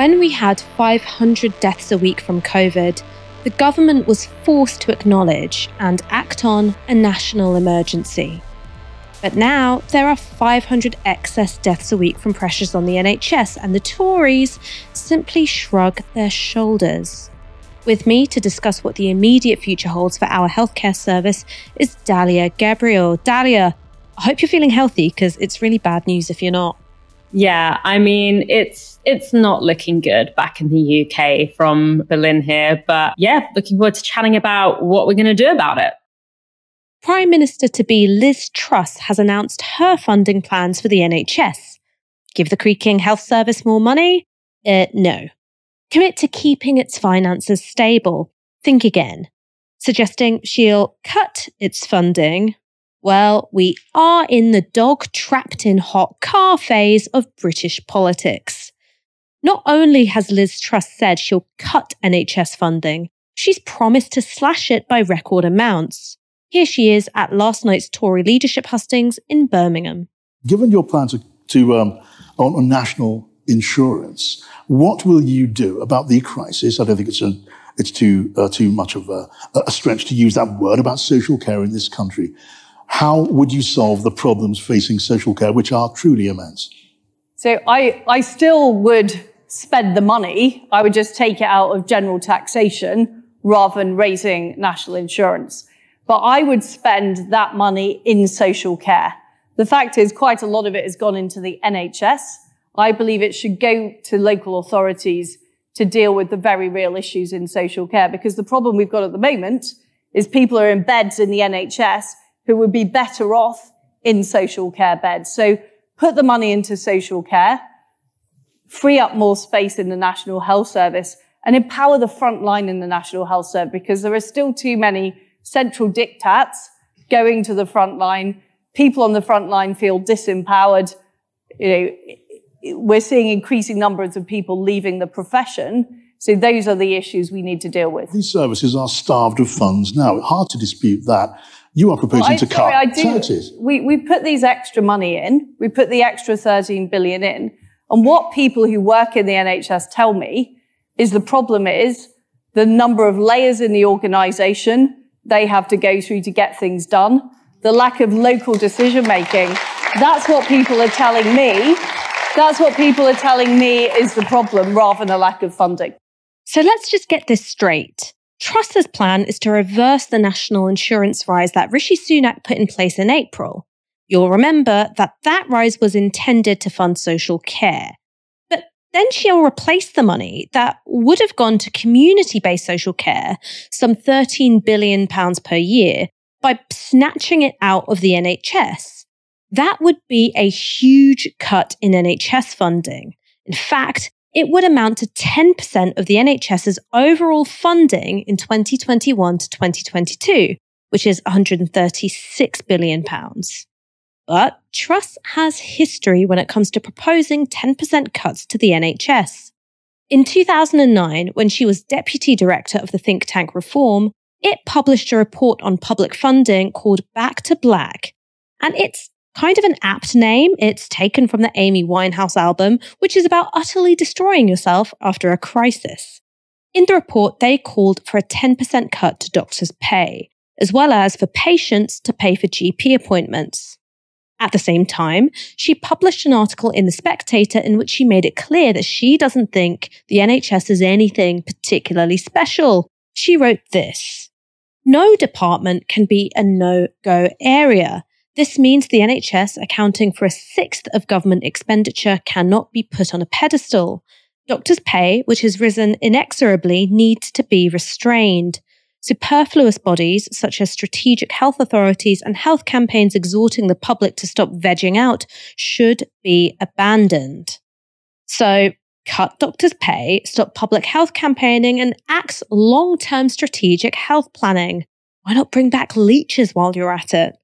When we had 500 deaths a week from COVID, the government was forced to acknowledge and act on a national emergency. But now there are 500 excess deaths a week from pressures on the NHS, and the Tories simply shrug their shoulders. With me to discuss what the immediate future holds for our healthcare service is Dalia Gebrial. Dalia, I hope you're feeling healthy because it's really bad news if you're not. Yeah, I mean it's it's not looking good back in the UK from Berlin here, but yeah, looking forward to chatting about what we're going to do about it. Prime Minister to be Liz Truss has announced her funding plans for the NHS. Give the creaking health service more money? Uh, no. Commit to keeping its finances stable? Think again. Suggesting she'll cut its funding well, we are in the dog trapped in hot car phase of British politics. Not only has Liz Truss said she'll cut NHS funding, she's promised to slash it by record amounts. Here she is at last night's Tory leadership hustings in Birmingham. Given your plan to, to um, on, on, national insurance, what will you do about the crisis? I don't think it's a, it's too uh, too much of a, a stretch to use that word about social care in this country how would you solve the problems facing social care, which are truly immense? So I, I still would spend the money. I would just take it out of general taxation rather than raising national insurance. But I would spend that money in social care. The fact is quite a lot of it has gone into the NHS. I believe it should go to local authorities to deal with the very real issues in social care because the problem we've got at the moment is people are in beds in the NHS who would be better off in social care beds. So put the money into social care, free up more space in the National Health Service, and empower the front line in the National Health Service because there are still too many central diktats going to the front line. People on the front line feel disempowered. You know, we're seeing increasing numbers of people leaving the profession. So those are the issues we need to deal with. These services are starved of funds now. Hard to dispute that. You are proposing well, I, to sorry, cut services. We, we put these extra money in. We put the extra 13 billion in. And what people who work in the NHS tell me is the problem is the number of layers in the organization they have to go through to get things done, the lack of local decision making. That's what people are telling me. That's what people are telling me is the problem rather than a lack of funding. So let's just get this straight. Truss's plan is to reverse the national insurance rise that Rishi Sunak put in place in April. You'll remember that that rise was intended to fund social care. But then she'll replace the money that would have gone to community based social care, some £13 billion per year, by snatching it out of the NHS. That would be a huge cut in NHS funding. In fact, it would amount to 10% of the NHS's overall funding in 2021 to 2022, which is 136 billion pounds. But Truss has history when it comes to proposing 10% cuts to the NHS. In 2009, when she was deputy director of the think tank Reform, it published a report on public funding called Back to Black. And its kind of an apt name. It's taken from the Amy Winehouse album, which is about utterly destroying yourself after a crisis. In the report, they called for a 10% cut to doctors' pay, as well as for patients to pay for GP appointments. At the same time, she published an article in The Spectator in which she made it clear that she doesn't think the NHS is anything particularly special. She wrote this No department can be a no go area. This means the NHS, accounting for a sixth of government expenditure, cannot be put on a pedestal. Doctors' pay, which has risen inexorably, needs to be restrained. Superfluous bodies, such as strategic health authorities and health campaigns exhorting the public to stop vegging out, should be abandoned. So, cut doctors' pay, stop public health campaigning, and axe long term strategic health planning. Why not bring back leeches while you're at it?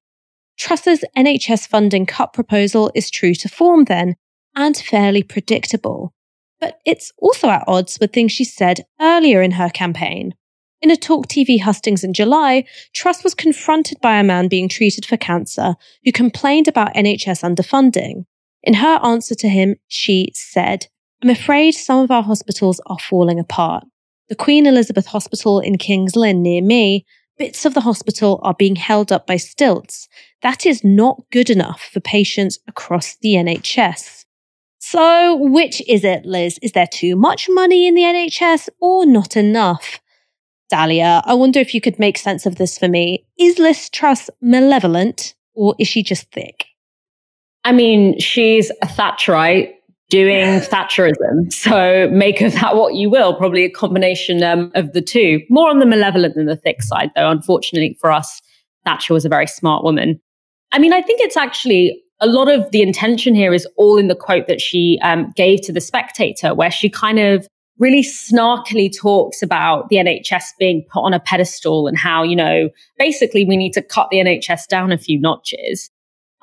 Truss's NHS funding cut proposal is true to form then, and fairly predictable. But it's also at odds with things she said earlier in her campaign. In a Talk TV hustings in July, Truss was confronted by a man being treated for cancer who complained about NHS underfunding. In her answer to him, she said, I'm afraid some of our hospitals are falling apart. The Queen Elizabeth Hospital in King's Lynn near me, bits of the hospital are being held up by stilts. That is not good enough for patients across the NHS. So, which is it, Liz? Is there too much money in the NHS or not enough? Dalia, I wonder if you could make sense of this for me. Is Liz Truss malevolent or is she just thick? I mean, she's a Thatcherite doing Thatcherism. So make of that what you will, probably a combination um, of the two. More on the malevolent than the thick side, though. Unfortunately for us, Thatcher was a very smart woman. I mean, I think it's actually a lot of the intention here is all in the quote that she um, gave to the spectator, where she kind of really snarkily talks about the NHS being put on a pedestal and how, you know, basically we need to cut the NHS down a few notches.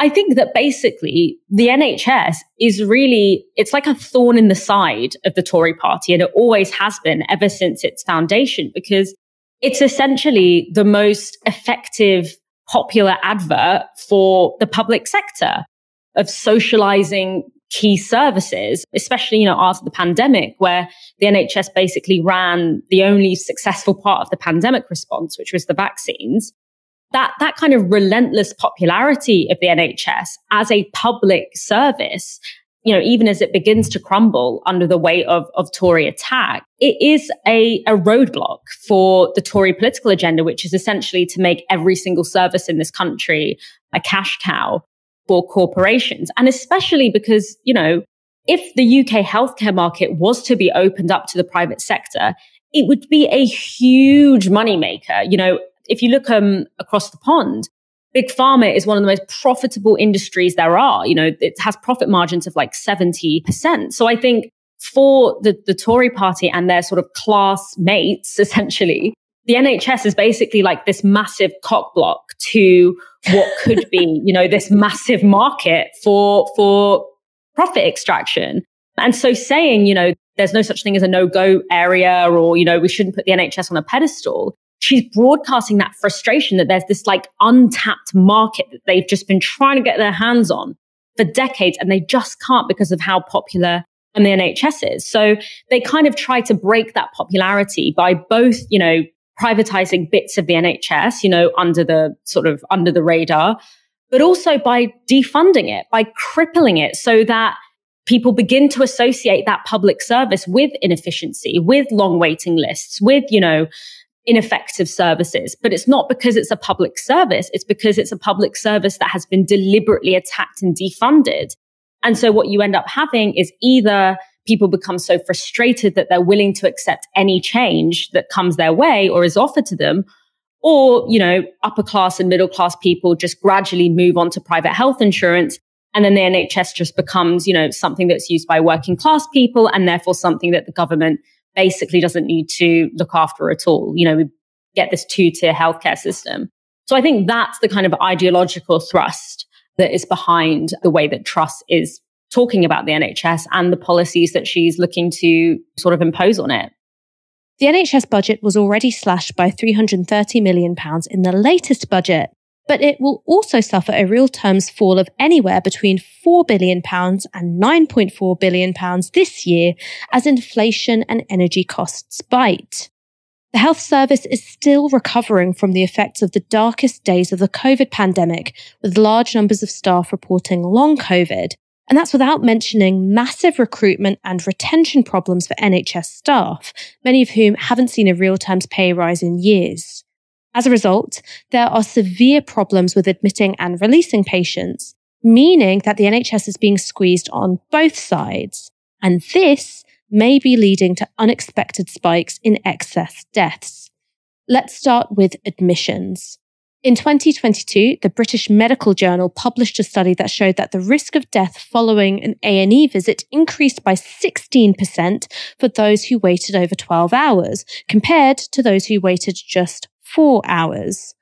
I think that basically the NHS is really, it's like a thorn in the side of the Tory party. And it always has been ever since its foundation, because it's essentially the most effective popular advert for the public sector of socializing key services, especially, you know, after the pandemic, where the NHS basically ran the only successful part of the pandemic response, which was the vaccines that, that kind of relentless popularity of the NHS as a public service, you know, even as it begins to crumble under the weight of, of Tory attack, it is a, a roadblock for the Tory political agenda, which is essentially to make every single service in this country a cash cow for corporations. And especially because, you know, if the UK healthcare market was to be opened up to the private sector, it would be a huge moneymaker. You know, if you look um, across the pond, big pharma is one of the most profitable industries there are. You know, it has profit margins of like 70%. So I think for the, the Tory party and their sort of class mates, essentially, the NHS is basically like this massive cock block to what could be, you know, this massive market for, for profit extraction. And so saying, you know, there's no such thing as a no go area or, you know, we shouldn't put the NHS on a pedestal she's broadcasting that frustration that there's this like untapped market that they've just been trying to get their hands on for decades and they just can't because of how popular and the NHS is. So they kind of try to break that popularity by both, you know, privatizing bits of the NHS, you know, under the sort of under the radar, but also by defunding it, by crippling it so that people begin to associate that public service with inefficiency, with long waiting lists, with, you know, ineffective services. But it's not because it's a public service. It's because it's a public service that has been deliberately attacked and defunded. And so what you end up having is either people become so frustrated that they're willing to accept any change that comes their way or is offered to them. Or, you know, upper class and middle class people just gradually move on to private health insurance. And then the NHS just becomes, you know, something that's used by working class people and therefore something that the government basically doesn't need to look after at all. You know, we get this two tier healthcare system. So I think that's the kind of ideological thrust that is behind the way that Truss is talking about the NHS and the policies that she's looking to sort of impose on it. The NHS budget was already slashed by £330 million in the latest budget, but it will also suffer a real terms fall of anywhere between £4 billion and £9.4 billion this year as inflation and energy costs bite. The health service is still recovering from the effects of the darkest days of the COVID pandemic, with large numbers of staff reporting long COVID. And that's without mentioning massive recruitment and retention problems for NHS staff, many of whom haven't seen a real terms pay rise in years. As a result, there are severe problems with admitting and releasing patients, meaning that the NHS is being squeezed on both sides. And this may be leading to unexpected spikes in excess deaths. Let's start with admissions. In 2022, the British Medical Journal published a study that showed that the risk of death following an A&E visit increased by 16% for those who waited over 12 hours compared to those who waited just four hours.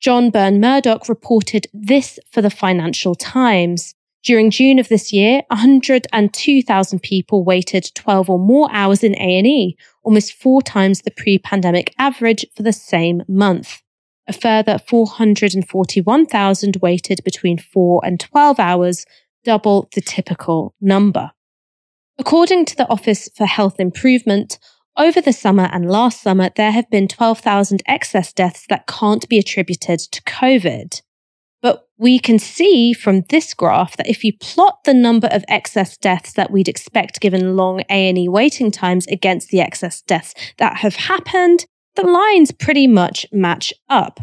John Burn-Murdoch reported this for the Financial Times. During June of this year, 102,000 people waited 12 or more hours in A&E, almost four times the pre-pandemic average for the same month. A further 441,000 waited between 4 and 12 hours, double the typical number. According to the Office for Health Improvement, over the summer and last summer, there have been 12,000 excess deaths that can't be attributed to COVID. But we can see from this graph that if you plot the number of excess deaths that we'd expect given long A&E waiting times against the excess deaths that have happened, the lines pretty much match up.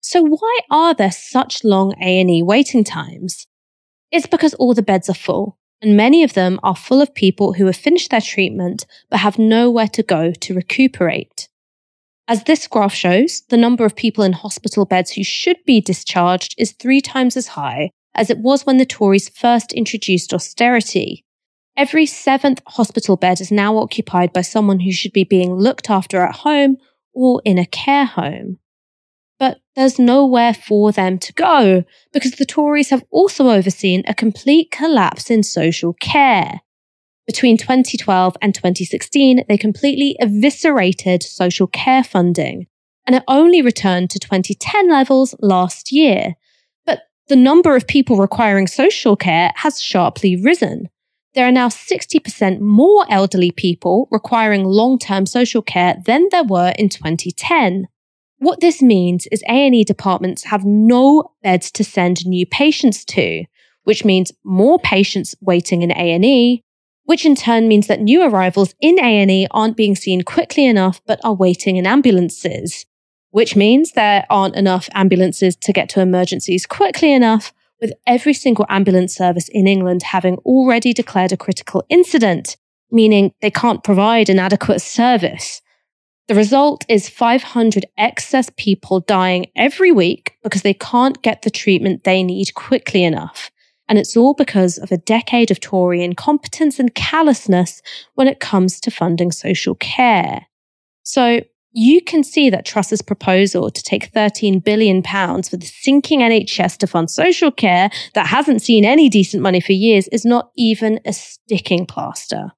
So why are there such long A&E waiting times? It's because all the beds are full and many of them are full of people who have finished their treatment but have nowhere to go to recuperate. As this graph shows, the number of people in hospital beds who should be discharged is three times as high as it was when the Tories first introduced austerity. Every seventh hospital bed is now occupied by someone who should be being looked after at home or in a care home but there's nowhere for them to go because the Tories have also overseen a complete collapse in social care. Between 2012 and 2016, they completely eviscerated social care funding, and it only returned to 2010 levels last year. But the number of people requiring social care has sharply risen. There are now 60% more elderly people requiring long-term social care than there were in 2010. What this means is A&E departments have no beds to send new patients to, which means more patients waiting in A&E, which in turn means that new arrivals in A&E aren't being seen quickly enough but are waiting in ambulances, which means there aren't enough ambulances to get to emergencies quickly enough, with every single ambulance service in England having already declared a critical incident, meaning they can't provide an adequate service. The result is 500 excess people dying every week because they can't get the treatment they need quickly enough. And it's all because of a decade of Tory incompetence and callousness when it comes to funding social care. So you can see that Truss's proposal to take £13 billion for the sinking NHS to fund social care that hasn't seen any decent money for years is not even a sticking plaster.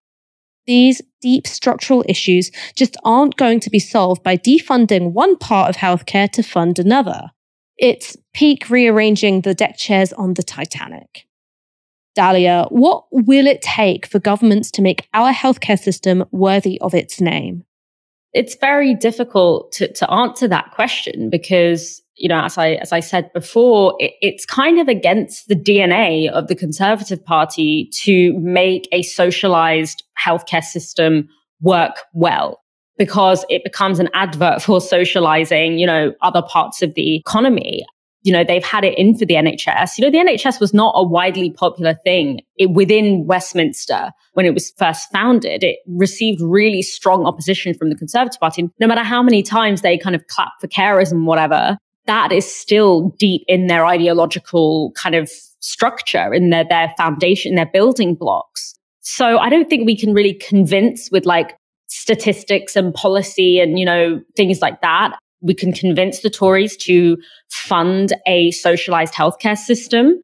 These deep structural issues just aren't going to be solved by defunding one part of healthcare to fund another. It's peak rearranging the deck chairs on the Titanic. Dalia, what will it take for governments to make our healthcare system worthy of its name? It's very difficult to, to answer that question because you know, as I as I said before, it, it's kind of against the DNA of the Conservative Party to make a socialized healthcare system work well because it becomes an advert for socializing, you know, other parts of the economy. You know, they've had it in for the NHS. You know, the NHS was not a widely popular thing it, within Westminster when it was first founded. It received really strong opposition from the Conservative Party. No matter how many times they kind of clap for carers and whatever, that is still deep in their ideological kind of structure, in their, their foundation, their building blocks. So I don't think we can really convince with like statistics and policy and, you know, things like that. We can convince the Tories to fund a socialized healthcare system.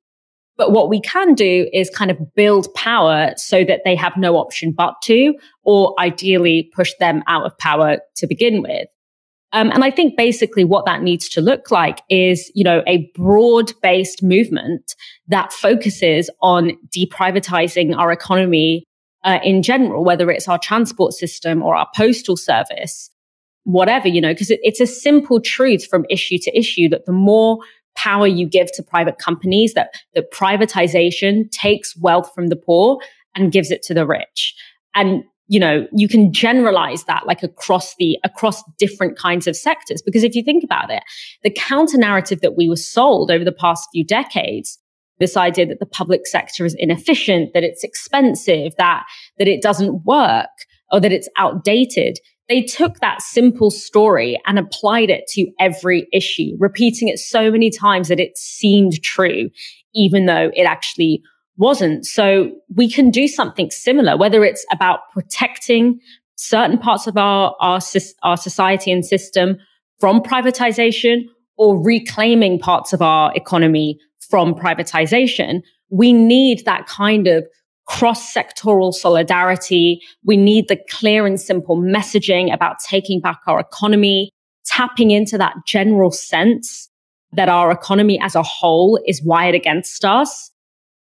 But what we can do is kind of build power so that they have no option but to, or ideally push them out of power to begin with. Um, and I think basically what that needs to look like is, you know, a broad based movement that focuses on deprivatizing our economy uh, in general, whether it's our transport system or our postal service, whatever, you know, because it, it's a simple truth from issue to issue that the more power you give to private companies, that, that privatization takes wealth from the poor and gives it to the rich. And you know, you can generalize that like across the, across different kinds of sectors. Because if you think about it, the counter narrative that we were sold over the past few decades, this idea that the public sector is inefficient, that it's expensive, that, that it doesn't work or that it's outdated. They took that simple story and applied it to every issue, repeating it so many times that it seemed true, even though it actually wasn't. So we can do something similar, whether it's about protecting certain parts of our, our, our society and system from privatization or reclaiming parts of our economy from privatization. We need that kind of cross sectoral solidarity. We need the clear and simple messaging about taking back our economy, tapping into that general sense that our economy as a whole is wired against us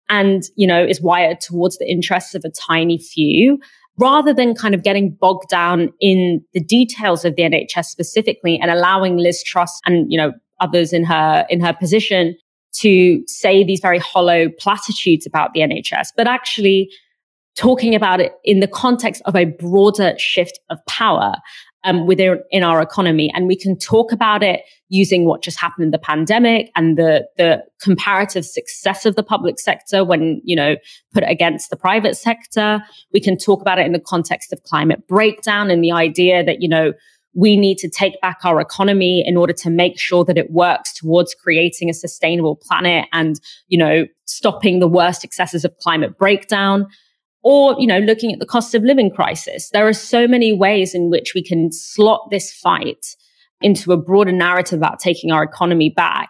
and, you know, is wired towards the interests of a tiny few rather than kind of getting bogged down in the details of the NHS specifically and allowing Liz Truss and, you know, others in her, in her position to say these very hollow platitudes about the NHS, but actually talking about it in the context of a broader shift of power um, within in our economy. And we can talk about it using what just happened in the pandemic and the, the comparative success of the public sector when, you know, put against the private sector. We can talk about it in the context of climate breakdown and the idea that, you know, we need to take back our economy in order to make sure that it works towards creating a sustainable planet and, you know, stopping the worst excesses of climate breakdown or you know looking at the cost of living crisis there are so many ways in which we can slot this fight into a broader narrative about taking our economy back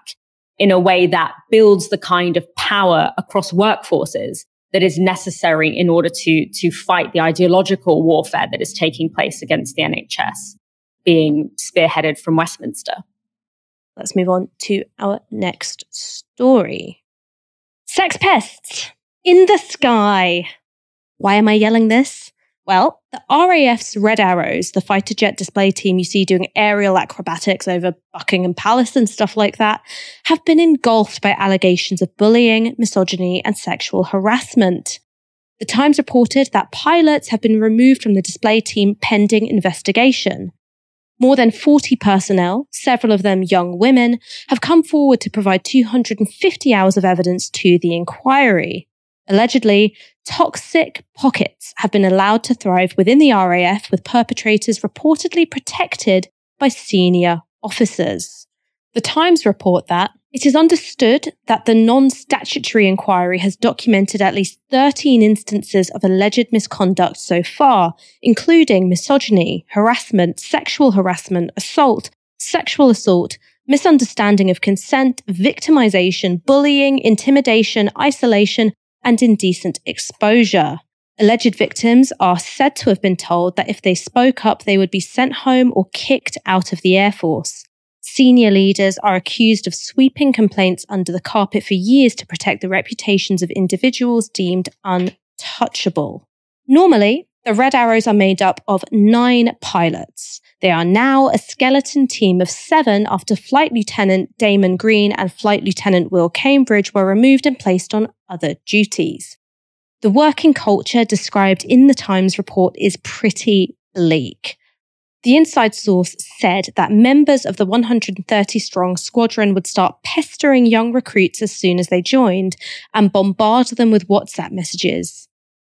in a way that builds the kind of power across workforces that is necessary in order to to fight the ideological warfare that is taking place against the NHS being spearheaded from Westminster. Let's move on to our next story. Sex pests in the sky why am I yelling this? Well, the RAF's Red Arrows, the fighter jet display team you see doing aerial acrobatics over Buckingham Palace and stuff like that, have been engulfed by allegations of bullying, misogyny, and sexual harassment. The Times reported that pilots have been removed from the display team pending investigation. More than 40 personnel, several of them young women, have come forward to provide 250 hours of evidence to the inquiry. Allegedly, toxic pockets have been allowed to thrive within the RAF, with perpetrators reportedly protected by senior officers. The Times report that it is understood that the non statutory inquiry has documented at least 13 instances of alleged misconduct so far, including misogyny, harassment, sexual harassment, assault, sexual assault, misunderstanding of consent, victimization, bullying, intimidation, isolation, and indecent exposure. Alleged victims are said to have been told that if they spoke up, they would be sent home or kicked out of the Air Force. Senior leaders are accused of sweeping complaints under the carpet for years to protect the reputations of individuals deemed untouchable. Normally, the Red Arrows are made up of nine pilots. They are now a skeleton team of seven after Flight Lieutenant Damon Green and Flight Lieutenant Will Cambridge were removed and placed on other duties. The working culture described in the Times report is pretty bleak. The inside source said that members of the 130 strong squadron would start pestering young recruits as soon as they joined and bombard them with WhatsApp messages.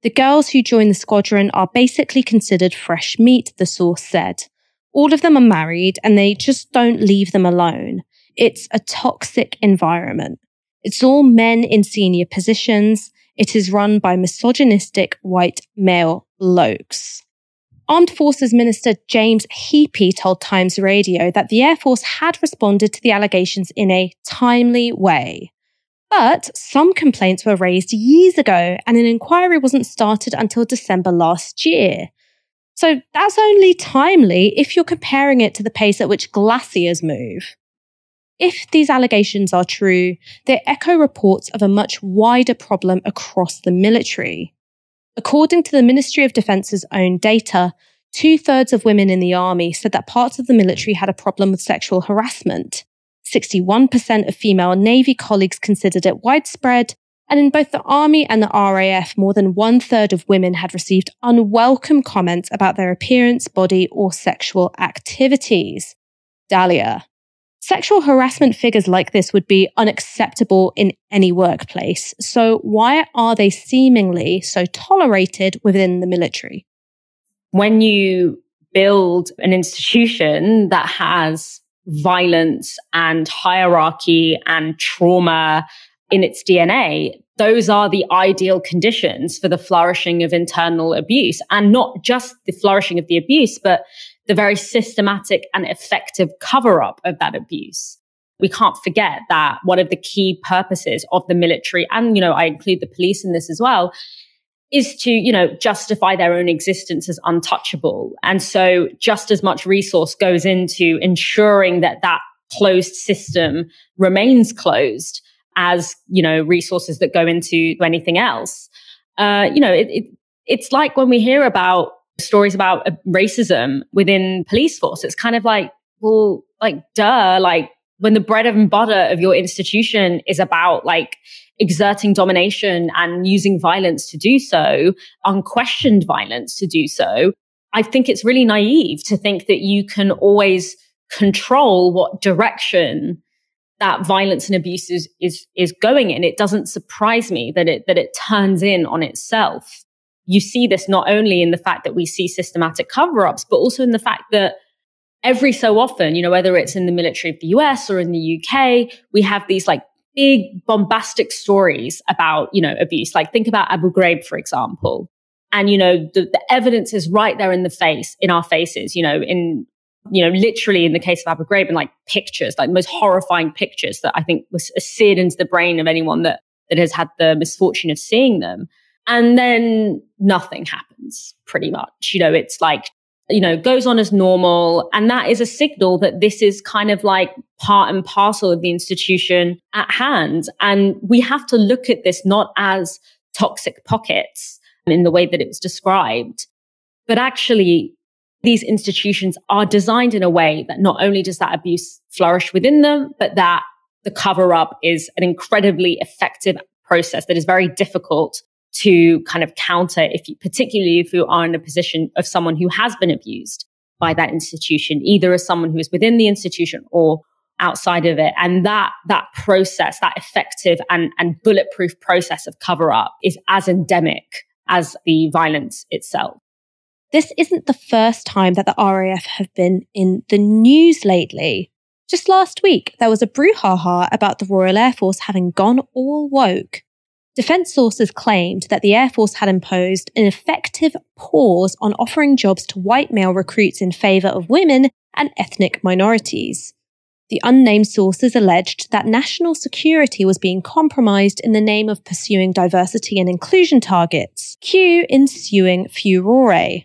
The girls who join the squadron are basically considered fresh meat, the source said. All of them are married and they just don't leave them alone. It's a toxic environment. It's all men in senior positions. It is run by misogynistic white male blokes. Armed Forces Minister James Heappey told Times Radio that the Air Force had responded to the allegations in a timely way. But some complaints were raised years ago, and an inquiry wasn't started until December last year. So that's only timely if you're comparing it to the pace at which glaciers move. If these allegations are true, they echo reports of a much wider problem across the military. According to the Ministry of Defence's own data, two thirds of women in the army said that parts of the military had a problem with sexual harassment. 61% of female Navy colleagues considered it widespread, and in both the Army and the RAF, more than one third of women had received unwelcome comments about their appearance, body, or sexual activities. Dalia. Sexual harassment figures like this would be unacceptable in any workplace. So, why are they seemingly so tolerated within the military? When you build an institution that has violence and hierarchy and trauma in its DNA, those are the ideal conditions for the flourishing of internal abuse and not just the flourishing of the abuse, but the very systematic and effective cover up of that abuse. We can't forget that one of the key purposes of the military, and, you know, I include the police in this as well, is to, you know, justify their own existence as untouchable. And so just as much resource goes into ensuring that that closed system remains closed as, you know, resources that go into anything else. Uh, you know, it, it, it's like when we hear about stories about racism within police force, it's kind of like, well, like, duh, like when the bread and butter of your institution is about like exerting domination and using violence to do so, unquestioned violence to do so, I think it's really naive to think that you can always control what direction that violence and abuse is, is, is going in. It doesn't surprise me that it, that it turns in on itself. You see this not only in the fact that we see systematic cover ups, but also in the fact that every so often, you know, whether it's in the military of the US or in the UK, we have these like big bombastic stories about, you know, abuse. Like think about Abu Ghraib, for example. And, you know, the, the evidence is right there in the face, in our faces, you know, in, you know, literally in the case of Abu Ghraib and like pictures, like most horrifying pictures that I think was seared into the brain of anyone that, that has had the misfortune of seeing them. And then nothing happens pretty much. You know, it's like you know, goes on as normal. And that is a signal that this is kind of like part and parcel of the institution at hand. And we have to look at this not as toxic pockets in the way that it was described, but actually these institutions are designed in a way that not only does that abuse flourish within them, but that the cover up is an incredibly effective process that is very difficult to kind of counter if you, particularly if you are in a position of someone who has been abused by that institution, either as someone who is within the institution or outside of it. And that, that process, that effective and, and bulletproof process of cover up is as endemic as the violence itself. This isn't the first time that the RAF have been in the news lately. Just last week, there was a brouhaha about the Royal Air Force having gone all woke Defense sources claimed that the Air Force had imposed an effective pause on offering jobs to white male recruits in favor of women and ethnic minorities. The unnamed sources alleged that national security was being compromised in the name of pursuing diversity and inclusion targets. Cue ensuing furore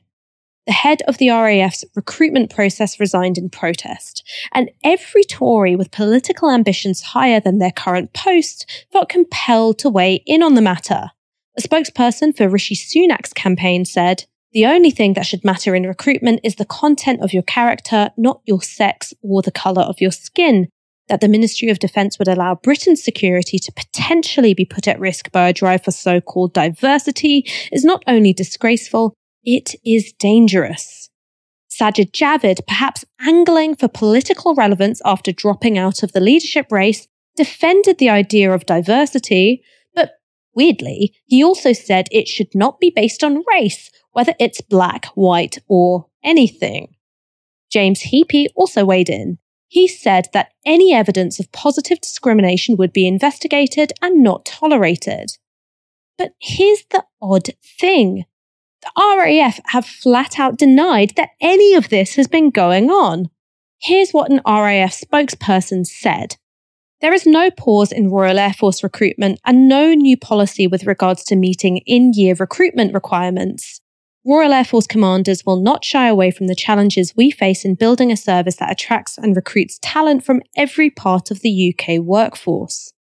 the head of the RAF's recruitment process resigned in protest, and every Tory with political ambitions higher than their current post felt compelled to weigh in on the matter. A spokesperson for Rishi Sunak's campaign said, the only thing that should matter in recruitment is the content of your character, not your sex or the colour of your skin. That the Ministry of Defence would allow Britain's security to potentially be put at risk by a drive for so called diversity is not only disgraceful, it is dangerous. Sajid Javid, perhaps angling for political relevance after dropping out of the leadership race, defended the idea of diversity, but weirdly, he also said it should not be based on race, whether it's black, white, or anything. James Heappey also weighed in. He said that any evidence of positive discrimination would be investigated and not tolerated. But here's the odd thing. The RAF have flat out denied that any of this has been going on. Here's what an RAF spokesperson said. There is no pause in Royal Air Force recruitment and no new policy with regards to meeting in year recruitment requirements. Royal Air Force commanders will not shy away from the challenges we face in building a service that attracts and recruits talent from every part of the UK workforce.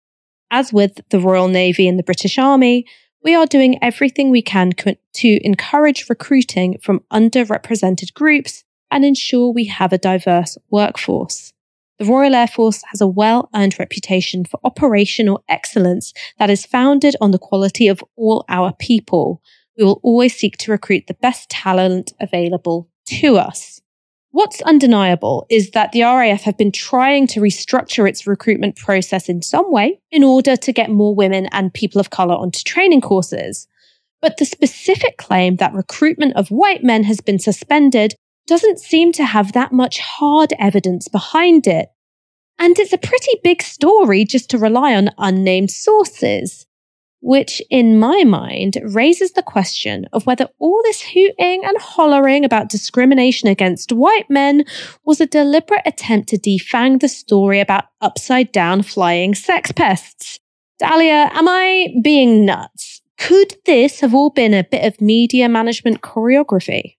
As with the Royal Navy and the British Army, we are doing everything we can to encourage recruiting from underrepresented groups and ensure we have a diverse workforce. The Royal Air Force has a well earned reputation for operational excellence that is founded on the quality of all our people. We will always seek to recruit the best talent available to us. What's undeniable is that the RAF have been trying to restructure its recruitment process in some way in order to get more women and people of colour onto training courses. But the specific claim that recruitment of white men has been suspended doesn't seem to have that much hard evidence behind it. And it's a pretty big story just to rely on unnamed sources which in my mind raises the question of whether all this hooting and hollering about discrimination against white men was a deliberate attempt to defang the story about upside down flying sex pests. Dalia, am I being nuts? Could this have all been a bit of media management choreography?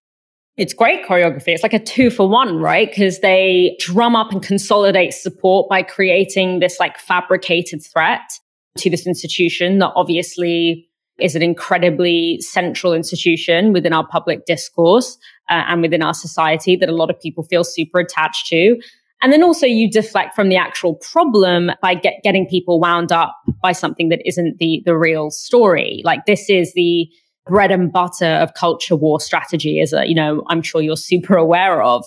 It's great choreography. It's like a two for one, right? Because they drum up and consolidate support by creating this like fabricated threat to this institution that obviously is an incredibly central institution within our public discourse uh, and within our society that a lot of people feel super attached to. And then also you deflect from the actual problem by get, getting people wound up by something that isn't the, the real story. Like this is the bread and butter of culture war strategy as a, you know, I'm sure you're super aware of.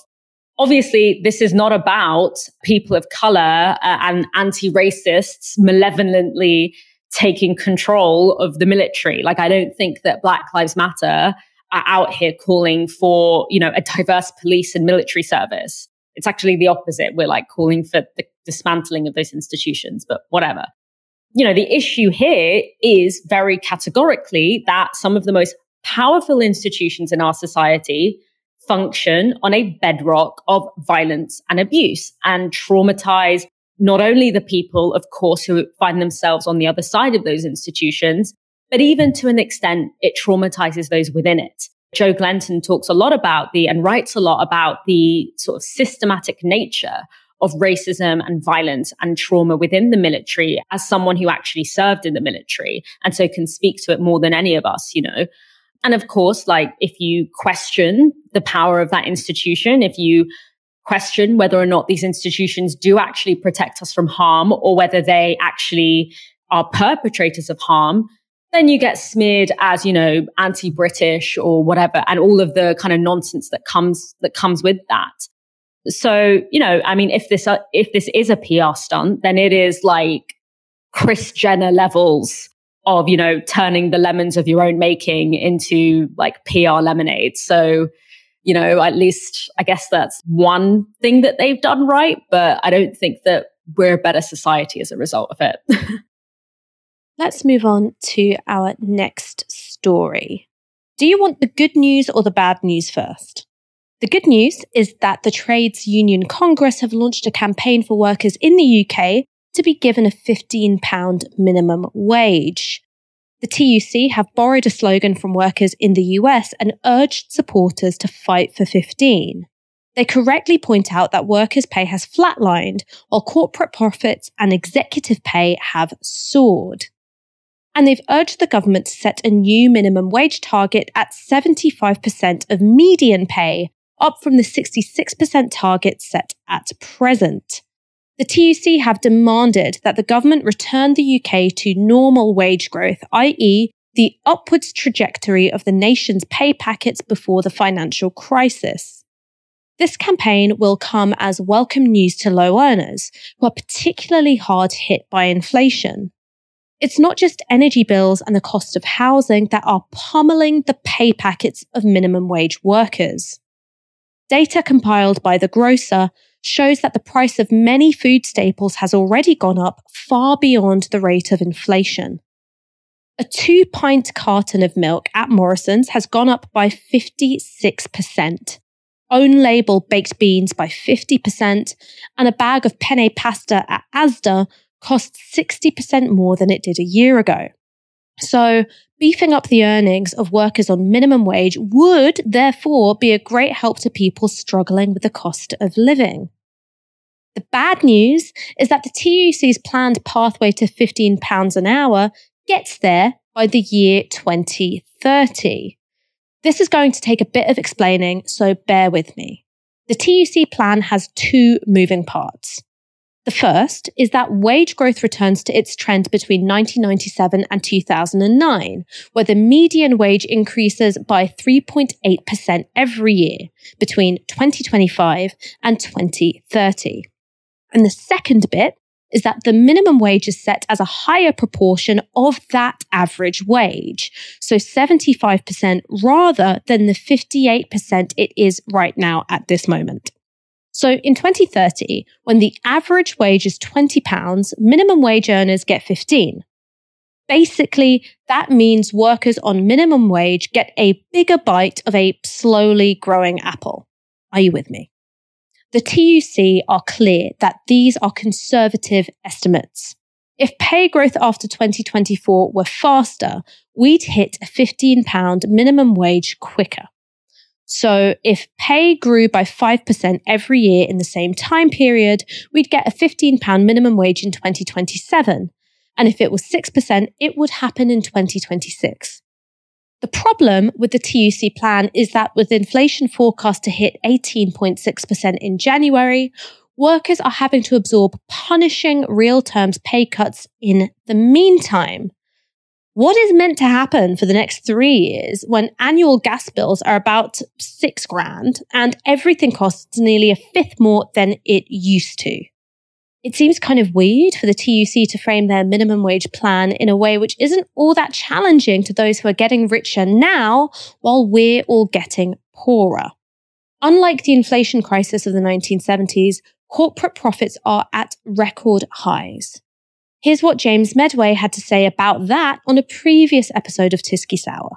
Obviously, this is not about people of color uh, and anti-racists malevolently taking control of the military. Like, I don't think that Black Lives Matter are out here calling for, you know, a diverse police and military service. It's actually the opposite. We're like calling for the dismantling of those institutions, but whatever. You know, the issue here is very categorically that some of the most powerful institutions in our society function on a bedrock of violence and abuse and traumatize not only the people, of course, who find themselves on the other side of those institutions, but even to an extent, it traumatizes those within it. Joe Glenton talks a lot about the and writes a lot about the sort of systematic nature of racism and violence and trauma within the military as someone who actually served in the military and so can speak to it more than any of us, you know. And of course, like if you question the power of that institution, if you question whether or not these institutions do actually protect us from harm or whether they actually are perpetrators of harm, then you get smeared as, you know, anti-British or whatever, and all of the kind of nonsense that comes, that comes with that. So, you know, I mean, if this, uh, if this is a PR stunt, then it is like Kris Jenner levels of, you know, turning the lemons of your own making into like PR lemonade. So, you know, at least I guess that's one thing that they've done right, but I don't think that we're a better society as a result of it. Let's move on to our next story. Do you want the good news or the bad news first? The good news is that the Trades Union Congress have launched a campaign for workers in the UK to be given a £15 minimum wage. The TUC have borrowed a slogan from workers in the US and urged supporters to fight for 15. They correctly point out that workers' pay has flatlined while corporate profits and executive pay have soared. And they've urged the government to set a new minimum wage target at 75% of median pay, up from the 66% target set at present. The TUC have demanded that the government return the UK to normal wage growth, i.e., the upwards trajectory of the nation's pay packets before the financial crisis. This campaign will come as welcome news to low earners, who are particularly hard hit by inflation. It's not just energy bills and the cost of housing that are pummeling the pay packets of minimum wage workers. Data compiled by the grocer shows that the price of many food staples has already gone up far beyond the rate of inflation. A two pint carton of milk at Morrison's has gone up by 56%, own label baked beans by 50%, and a bag of penne pasta at Asda costs 60% more than it did a year ago. So, beefing up the earnings of workers on minimum wage would therefore be a great help to people struggling with the cost of living. The bad news is that the TUC's planned pathway to £15 an hour gets there by the year 2030. This is going to take a bit of explaining, so bear with me. The TUC plan has two moving parts. The first is that wage growth returns to its trend between 1997 and 2009, where the median wage increases by 3.8% every year between 2025 and 2030. And the second bit is that the minimum wage is set as a higher proportion of that average wage. So 75% rather than the 58% it is right now at this moment. So in 2030, when the average wage is £20, minimum wage earners get 15. Basically, that means workers on minimum wage get a bigger bite of a slowly growing apple. Are you with me? The TUC are clear that these are conservative estimates. If pay growth after 2024 were faster, we'd hit a £15 minimum wage quicker. So if pay grew by 5% every year in the same time period, we'd get a £15 minimum wage in 2027. And if it was 6%, it would happen in 2026. The problem with the TUC plan is that with inflation forecast to hit 18.6% in January, workers are having to absorb punishing real terms pay cuts in the meantime. What is meant to happen for the next three years when annual gas bills are about six grand and everything costs nearly a fifth more than it used to? It seems kind of weird for the TUC to frame their minimum wage plan in a way which isn't all that challenging to those who are getting richer now while we're all getting poorer. Unlike the inflation crisis of the 1970s, corporate profits are at record highs. Here's what James Meadway had to say about that on a previous episode of TyskySour.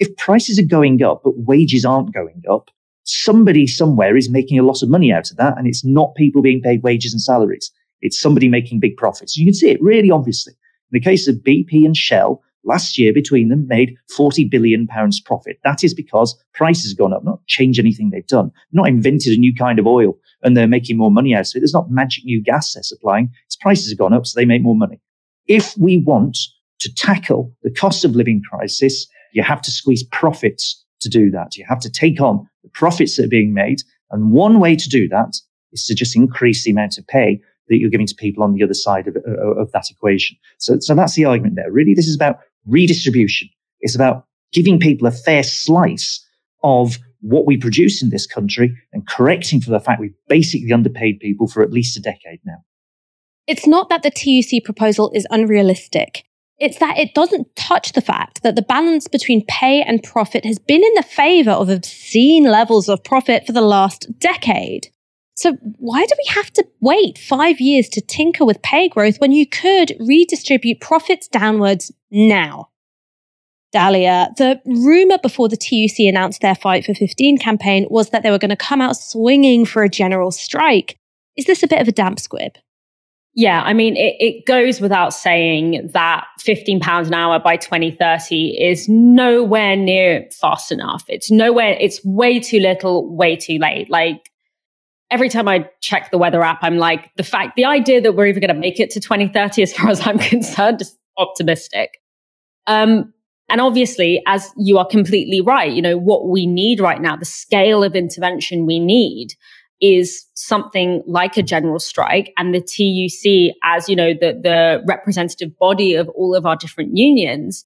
If prices are going up, but wages aren't going up, somebody somewhere is making a lot of money out of that, and it's not people being paid wages and salaries. It's somebody making big profits. You can see it really obviously. In the case of BP and Shell, last year between them made 40 billion pounds profit. That is because prices have gone up, not change anything they've done, not invented a new kind of oil and they're making more money out of it. There's not magic new gas they're supplying. Its prices have gone up, so they make more money. If we want to tackle the cost of living crisis, you have to squeeze profits to do that. You have to take on the profits that are being made. And one way to do that is to just increase the amount of pay that you're giving to people on the other side of, uh, of that equation. So, so that's the argument there. Really, this is about redistribution. It's about giving people a fair slice of what we produce in this country and correcting for the fact we've basically underpaid people for at least a decade now. It's not that the TUC proposal is unrealistic. It's that it doesn't touch the fact that the balance between pay and profit has been in the favor of obscene levels of profit for the last decade. So why do we have to wait five years to tinker with pay growth when you could redistribute profits downwards now? Dalia, the rumor before the TUC announced their Fight for 15 campaign was that they were going to come out swinging for a general strike. Is this a bit of a damp squib? Yeah, I mean, it, it goes without saying that £15 an hour by 2030 is nowhere near fast enough. It's nowhere, it's way too little, way too late. Like, every time I check the weather app, I'm like, the fact, the idea that we're even going to make it to 2030, as far as I'm concerned, is optimistic. Um, and obviously, as you are completely right, you know, what we need right now, the scale of intervention we need is something like a general strike and the TUC as, you know, the, the representative body of all of our different unions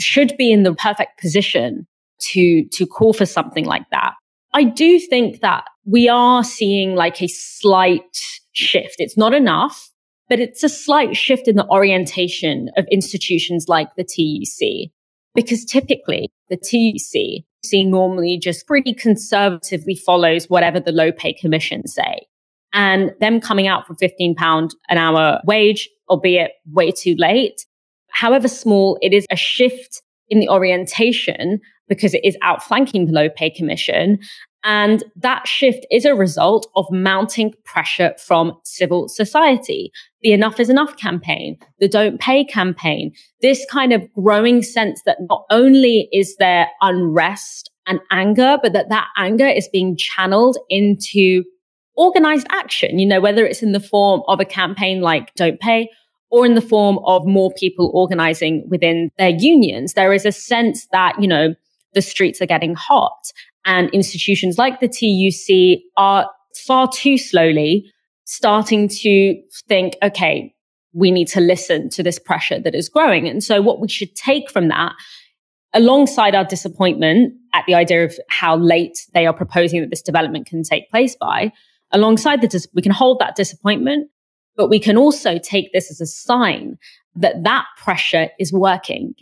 should be in the perfect position to, to call for something like that. I do think that we are seeing like a slight shift. It's not enough, but it's a slight shift in the orientation of institutions like the TUC. Because typically the TUC normally just pretty conservatively follows whatever the low pay commission say. And them coming out for 15 pound an hour wage, albeit way too late. However small, it is a shift in the orientation because it is outflanking the low pay commission. And that shift is a result of mounting pressure from civil society. The Enough is Enough campaign, the Don't Pay campaign, this kind of growing sense that not only is there unrest and anger, but that that anger is being channeled into organized action, you know, whether it's in the form of a campaign like Don't Pay or in the form of more people organizing within their unions. There is a sense that, you know, the streets are getting hot and institutions like the TUC are far too slowly starting to think, okay, we need to listen to this pressure that is growing. And so what we should take from that alongside our disappointment at the idea of how late they are proposing that this development can take place by, alongside the, dis- we can hold that disappointment, but we can also take this as a sign that that pressure is working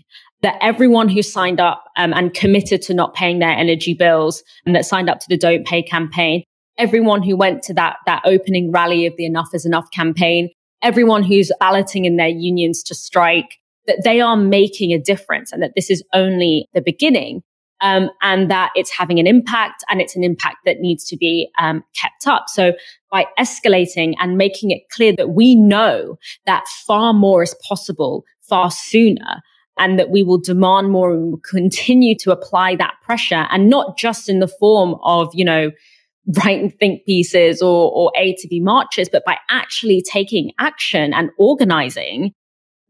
that everyone who signed up um, and committed to not paying their energy bills and that signed up to the Don't Pay campaign, everyone who went to that, that opening rally of the Enough is Enough campaign, everyone who's balloting in their unions to strike, that they are making a difference and that this is only the beginning. Um, and that it's having an impact and it's an impact that needs to be um, kept up. So by escalating and making it clear that we know that far more is possible far sooner, and that we will demand more and continue to apply that pressure and not just in the form of, you know, write and think pieces or, or A to B marches, but by actually taking action and organizing,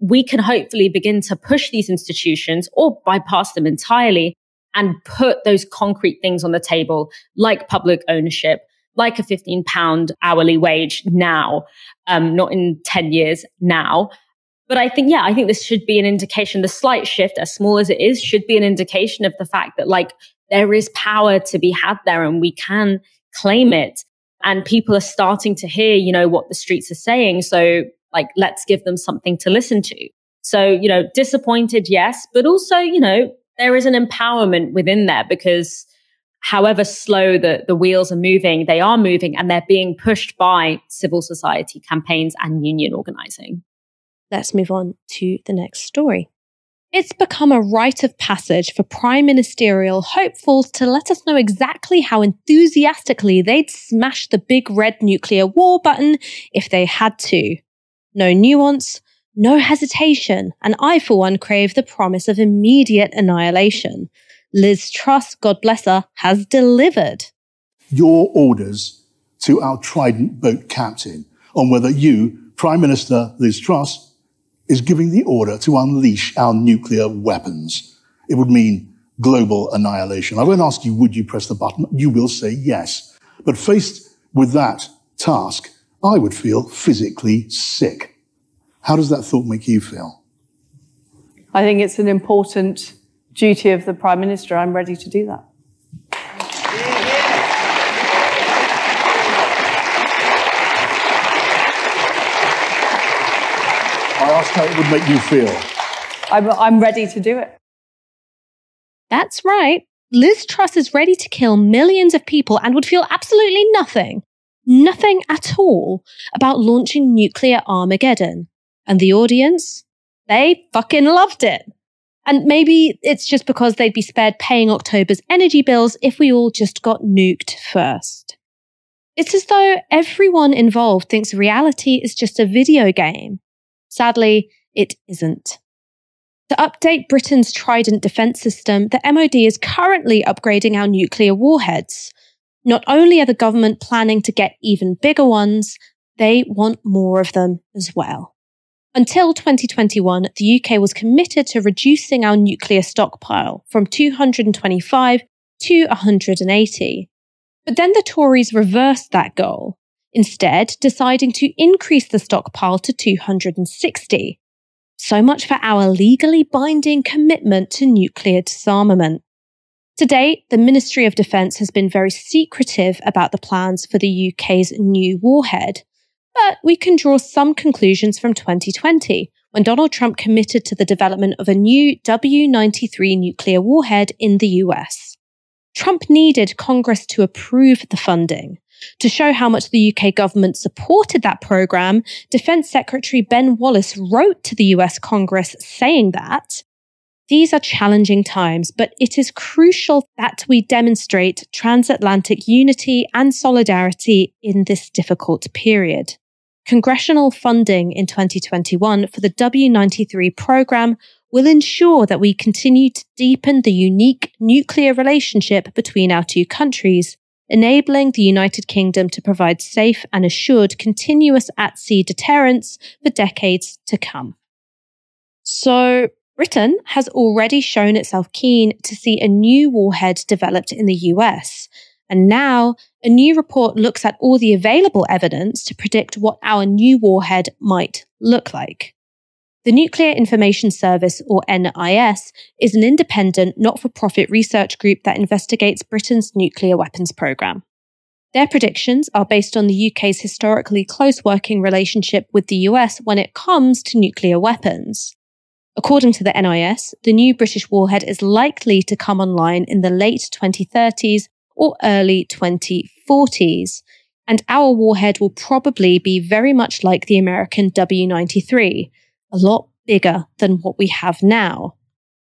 we can hopefully begin to push these institutions or bypass them entirely and put those concrete things on the table, like public ownership, like a 15 pound hourly wage now, um, not in 10 years now. But I think, yeah, I think this should be an indication. The slight shift, as small as it is, should be an indication of the fact that like there is power to be had there and we can claim it. And people are starting to hear, you know, what the streets are saying. So like, let's give them something to listen to. So, you know, disappointed, yes, but also, you know, there is an empowerment within there because however slow the, the wheels are moving, they are moving and they're being pushed by civil society campaigns and union organizing. Let's move on to the next story. It's become a rite of passage for prime ministerial hopefuls to let us know exactly how enthusiastically they'd smash the big red nuclear war button if they had to. No nuance, no hesitation, and I, for one, crave the promise of immediate annihilation. Liz Truss, God bless her, has delivered. Your orders to our Trident boat captain on whether you, Prime Minister Liz Truss, is giving the order to unleash our nuclear weapons. It would mean global annihilation. I won't ask you, would you press the button? You will say yes. But faced with that task, I would feel physically sick. How does that thought make you feel? I think it's an important duty of the Prime Minister. I'm ready to do that. I how it would make you feel. I'm, I'm ready to do it. That's right. Liz Truss is ready to kill millions of people and would feel absolutely nothing, nothing at all about launching nuclear Armageddon. And the audience, they fucking loved it. And maybe it's just because they'd be spared paying October's energy bills if we all just got nuked first. It's as though everyone involved thinks reality is just a video game. Sadly, it isn't. To update Britain's Trident defense system, the MOD is currently upgrading our nuclear warheads. Not only are the government planning to get even bigger ones, they want more of them as well. Until 2021, the UK was committed to reducing our nuclear stockpile from 225 to 180. But then the Tories reversed that goal, instead deciding to increase the stockpile to 260. So much for our legally binding commitment to nuclear disarmament. To date, the Ministry of Defence has been very secretive about the plans for the UK's new warhead, but we can draw some conclusions from 2020, when Donald Trump committed to the development of a new W 93 nuclear warhead in the US. Trump needed Congress to approve the funding. To show how much the UK government supported that program, Defense Secretary Ben Wallace wrote to the US Congress saying that these are challenging times, but it is crucial that we demonstrate transatlantic unity and solidarity in this difficult period. Congressional funding in 2021 for the W93 program will ensure that we continue to deepen the unique nuclear relationship between our two countries, enabling the United Kingdom to provide safe and assured continuous at sea deterrence for decades to come. So, Britain has already shown itself keen to see a new warhead developed in the US. And now a new report looks at all the available evidence to predict what our new warhead might look like. The Nuclear Information Service, or NIS, is an independent, not for profit research group that investigates Britain's nuclear weapons programme. Their predictions are based on the UK's historically close working relationship with the US when it comes to nuclear weapons. According to the NIS, the new British warhead is likely to come online in the late 2030s or early 2040s, and our warhead will probably be very much like the American W 93, a lot bigger than what we have now.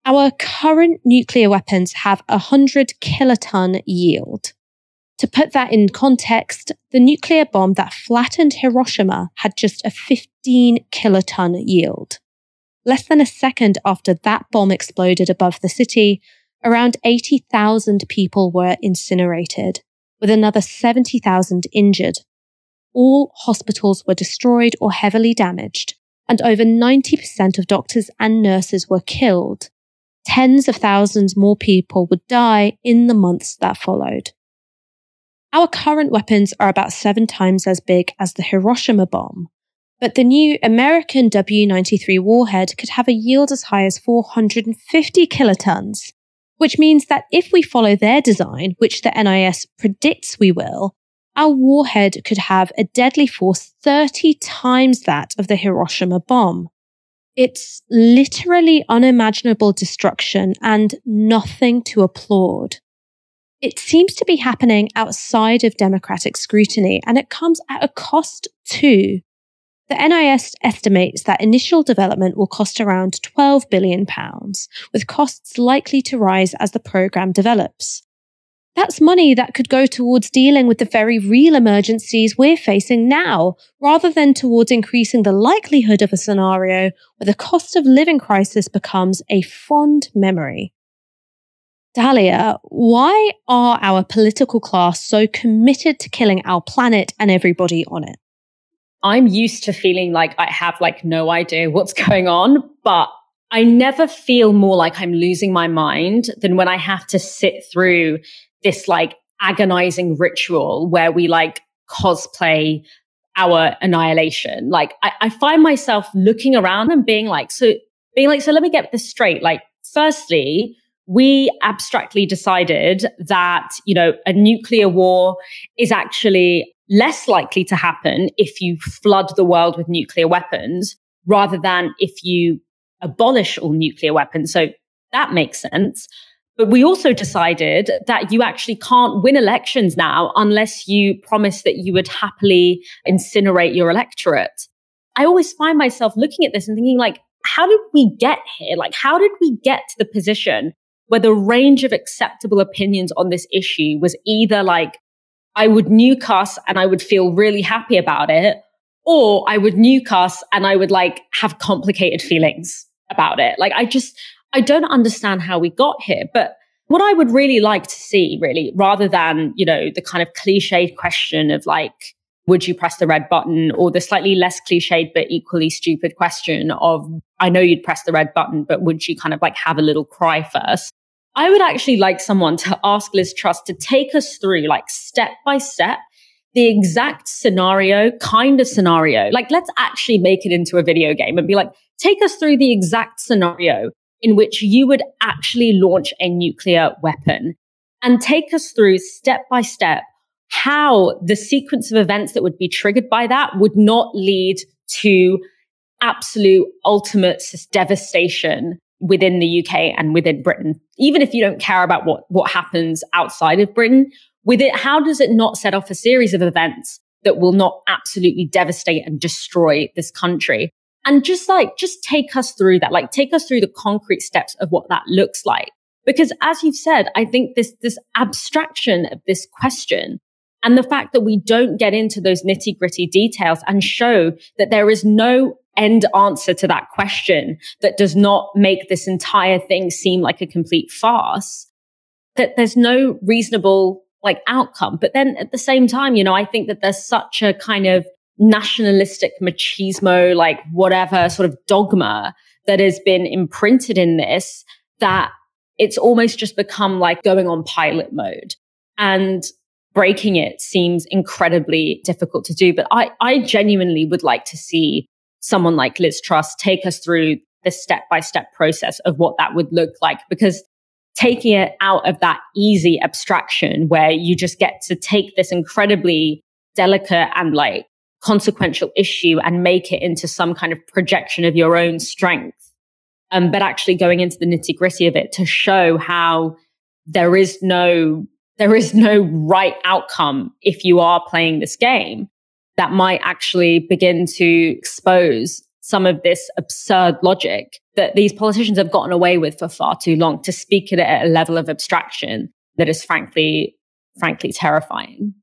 Our current nuclear weapons have a 100 kiloton yield. To put that in context, the nuclear bomb that flattened Hiroshima had just a 15 kiloton yield. Less than a second after that bomb exploded above the city, around 80,000 people were incinerated, with another 70,000 injured. All hospitals were destroyed or heavily damaged, and over 90% of doctors and nurses were killed. Tens of thousands more people would die in the months that followed. Our current weapons are about seven times as big as the Hiroshima bomb, but the new American W 93 warhead could have a yield as high as 450 kilotons, which means that if we follow their design, which the NIS predicts we will, our warhead could have a deadly force 30 times that of the Hiroshima bomb. It's literally unimaginable destruction and nothing to applaud. It seems to be happening outside of democratic scrutiny and it comes at a cost too. The NIS estimates that initial development will cost around £12 billion, with costs likely to rise as the program develops. That's money that could go towards dealing with the very real emergencies we're facing now, rather than towards increasing the likelihood of a scenario where the cost of living crisis becomes a fond memory. Dalia, why are our political class so committed to killing our planet and everybody on it? I'm used to feeling like I have like no idea what's going on, but I never feel more like I'm losing my mind than when I have to sit through this like agonizing ritual where we like cosplay our annihilation. Like I, I find myself looking around and being like, so being like, so let me get this straight. Like, firstly, we abstractly decided that, you know, a nuclear war is actually less likely to happen if you flood the world with nuclear weapons rather than if you abolish all nuclear weapons. So that makes sense. But we also decided that you actually can't win elections now unless you promise that you would happily incinerate your electorate. I always find myself looking at this and thinking like, how did we get here? Like, how did we get to the position where the range of acceptable opinions on this issue was either like I would us and I would feel really happy about it, or I would us and I would like have complicated feelings about it. Like I just, I don't understand how we got here. But what I would really like to see, really, rather than, you know, the kind of cliched question of like, would you press the red button or the slightly less cliched but equally stupid question of, I know you'd press the red button, but would you kind of like have a little cry first? I would actually like someone to ask Liz Truss to take us through like step by step the exact scenario, kind of scenario. Like, let's actually make it into a video game and be like, take us through the exact scenario in which you would actually launch a nuclear weapon and take us through step by step how the sequence of events that would be triggered by that would not lead to absolute ultimate devastation within the UK and within Britain. Even if you don't care about what, what happens outside of Britain, with it, how does it not set off a series of events that will not absolutely devastate and destroy this country? And just like, just take us through that, like take us through the concrete steps of what that looks like. Because as you've said, I think this, this abstraction of this question and the fact that we don't get into those nitty gritty details and show that there is no end answer to that question that does not make this entire thing seem like a complete farce, that there's no reasonable like outcome. But then at the same time, you know, I think that there's such a kind of nationalistic machismo, like whatever sort of dogma that has been imprinted in this that it's almost just become like going on pilot mode. And breaking it seems incredibly difficult to do. But I, I genuinely would like to see someone like Liz Truss take us through the step by step process of what that would look like because taking it out of that easy abstraction where you just get to take this incredibly delicate and like consequential issue and make it into some kind of projection of your own strength. Um, but actually going into the nitty gritty of it to show how there is no, there is no right outcome if you are playing this game that might actually begin to expose some of this absurd logic that these politicians have gotten away with for far too long to speak it at a level of abstraction that is frankly, frankly terrifying.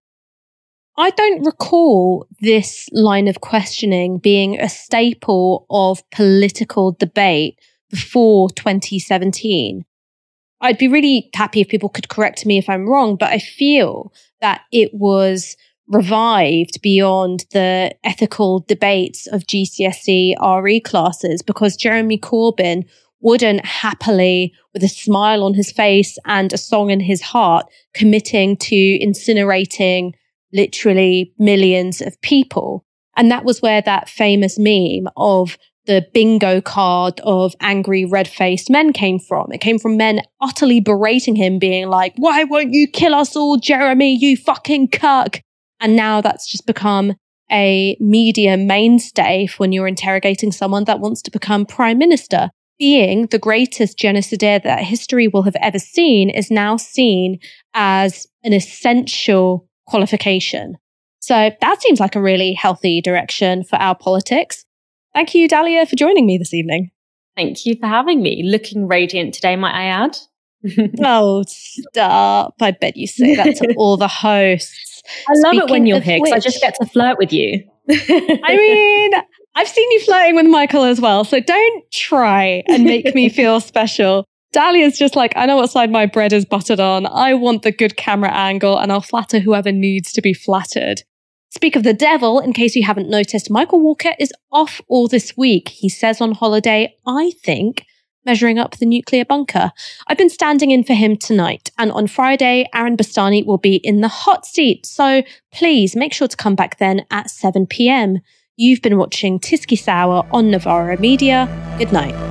I don't recall this line of questioning being a staple of political debate before 2017. I'd be really happy if people could correct me if I'm wrong, but I feel that it was revived beyond the ethical debates of GCSE RE classes because Jeremy Corbyn wouldn't happily, with a smile on his face and a song in his heart, committing to incinerating literally millions of people. And that was where that famous meme of the bingo card of angry red faced men came from. It came from men utterly berating him, being like, why won't you kill us all, Jeremy, you fucking cuck? And now that's just become a media mainstay when you're interrogating someone that wants to become prime minister. Being the greatest genocidaire that history will have ever seen is now seen as an essential qualification. So that seems like a really healthy direction for our politics. Thank you, Dalia, for joining me this evening. Thank you for having me. Looking radiant today, might I add? oh, stop. I bet you say that to all the hosts. I love Speaking it when you're here because I just get to flirt with you. I mean, I've seen you flirting with Michael as well, so don't try and make me feel special. Dalia's just like, I know what side my bread is buttered on. I want the good camera angle and I'll flatter whoever needs to be flattered. Speak of the devil, in case you haven't noticed, Michael Walker is off all this week. He says on holiday, I think, measuring up the nuclear bunker. I've been standing in for him tonight, and on Friday, Aaron Bastani will be in the hot seat. So please make sure to come back then at 7 pm. You've been watching TyskySour on Novara Media. Good night.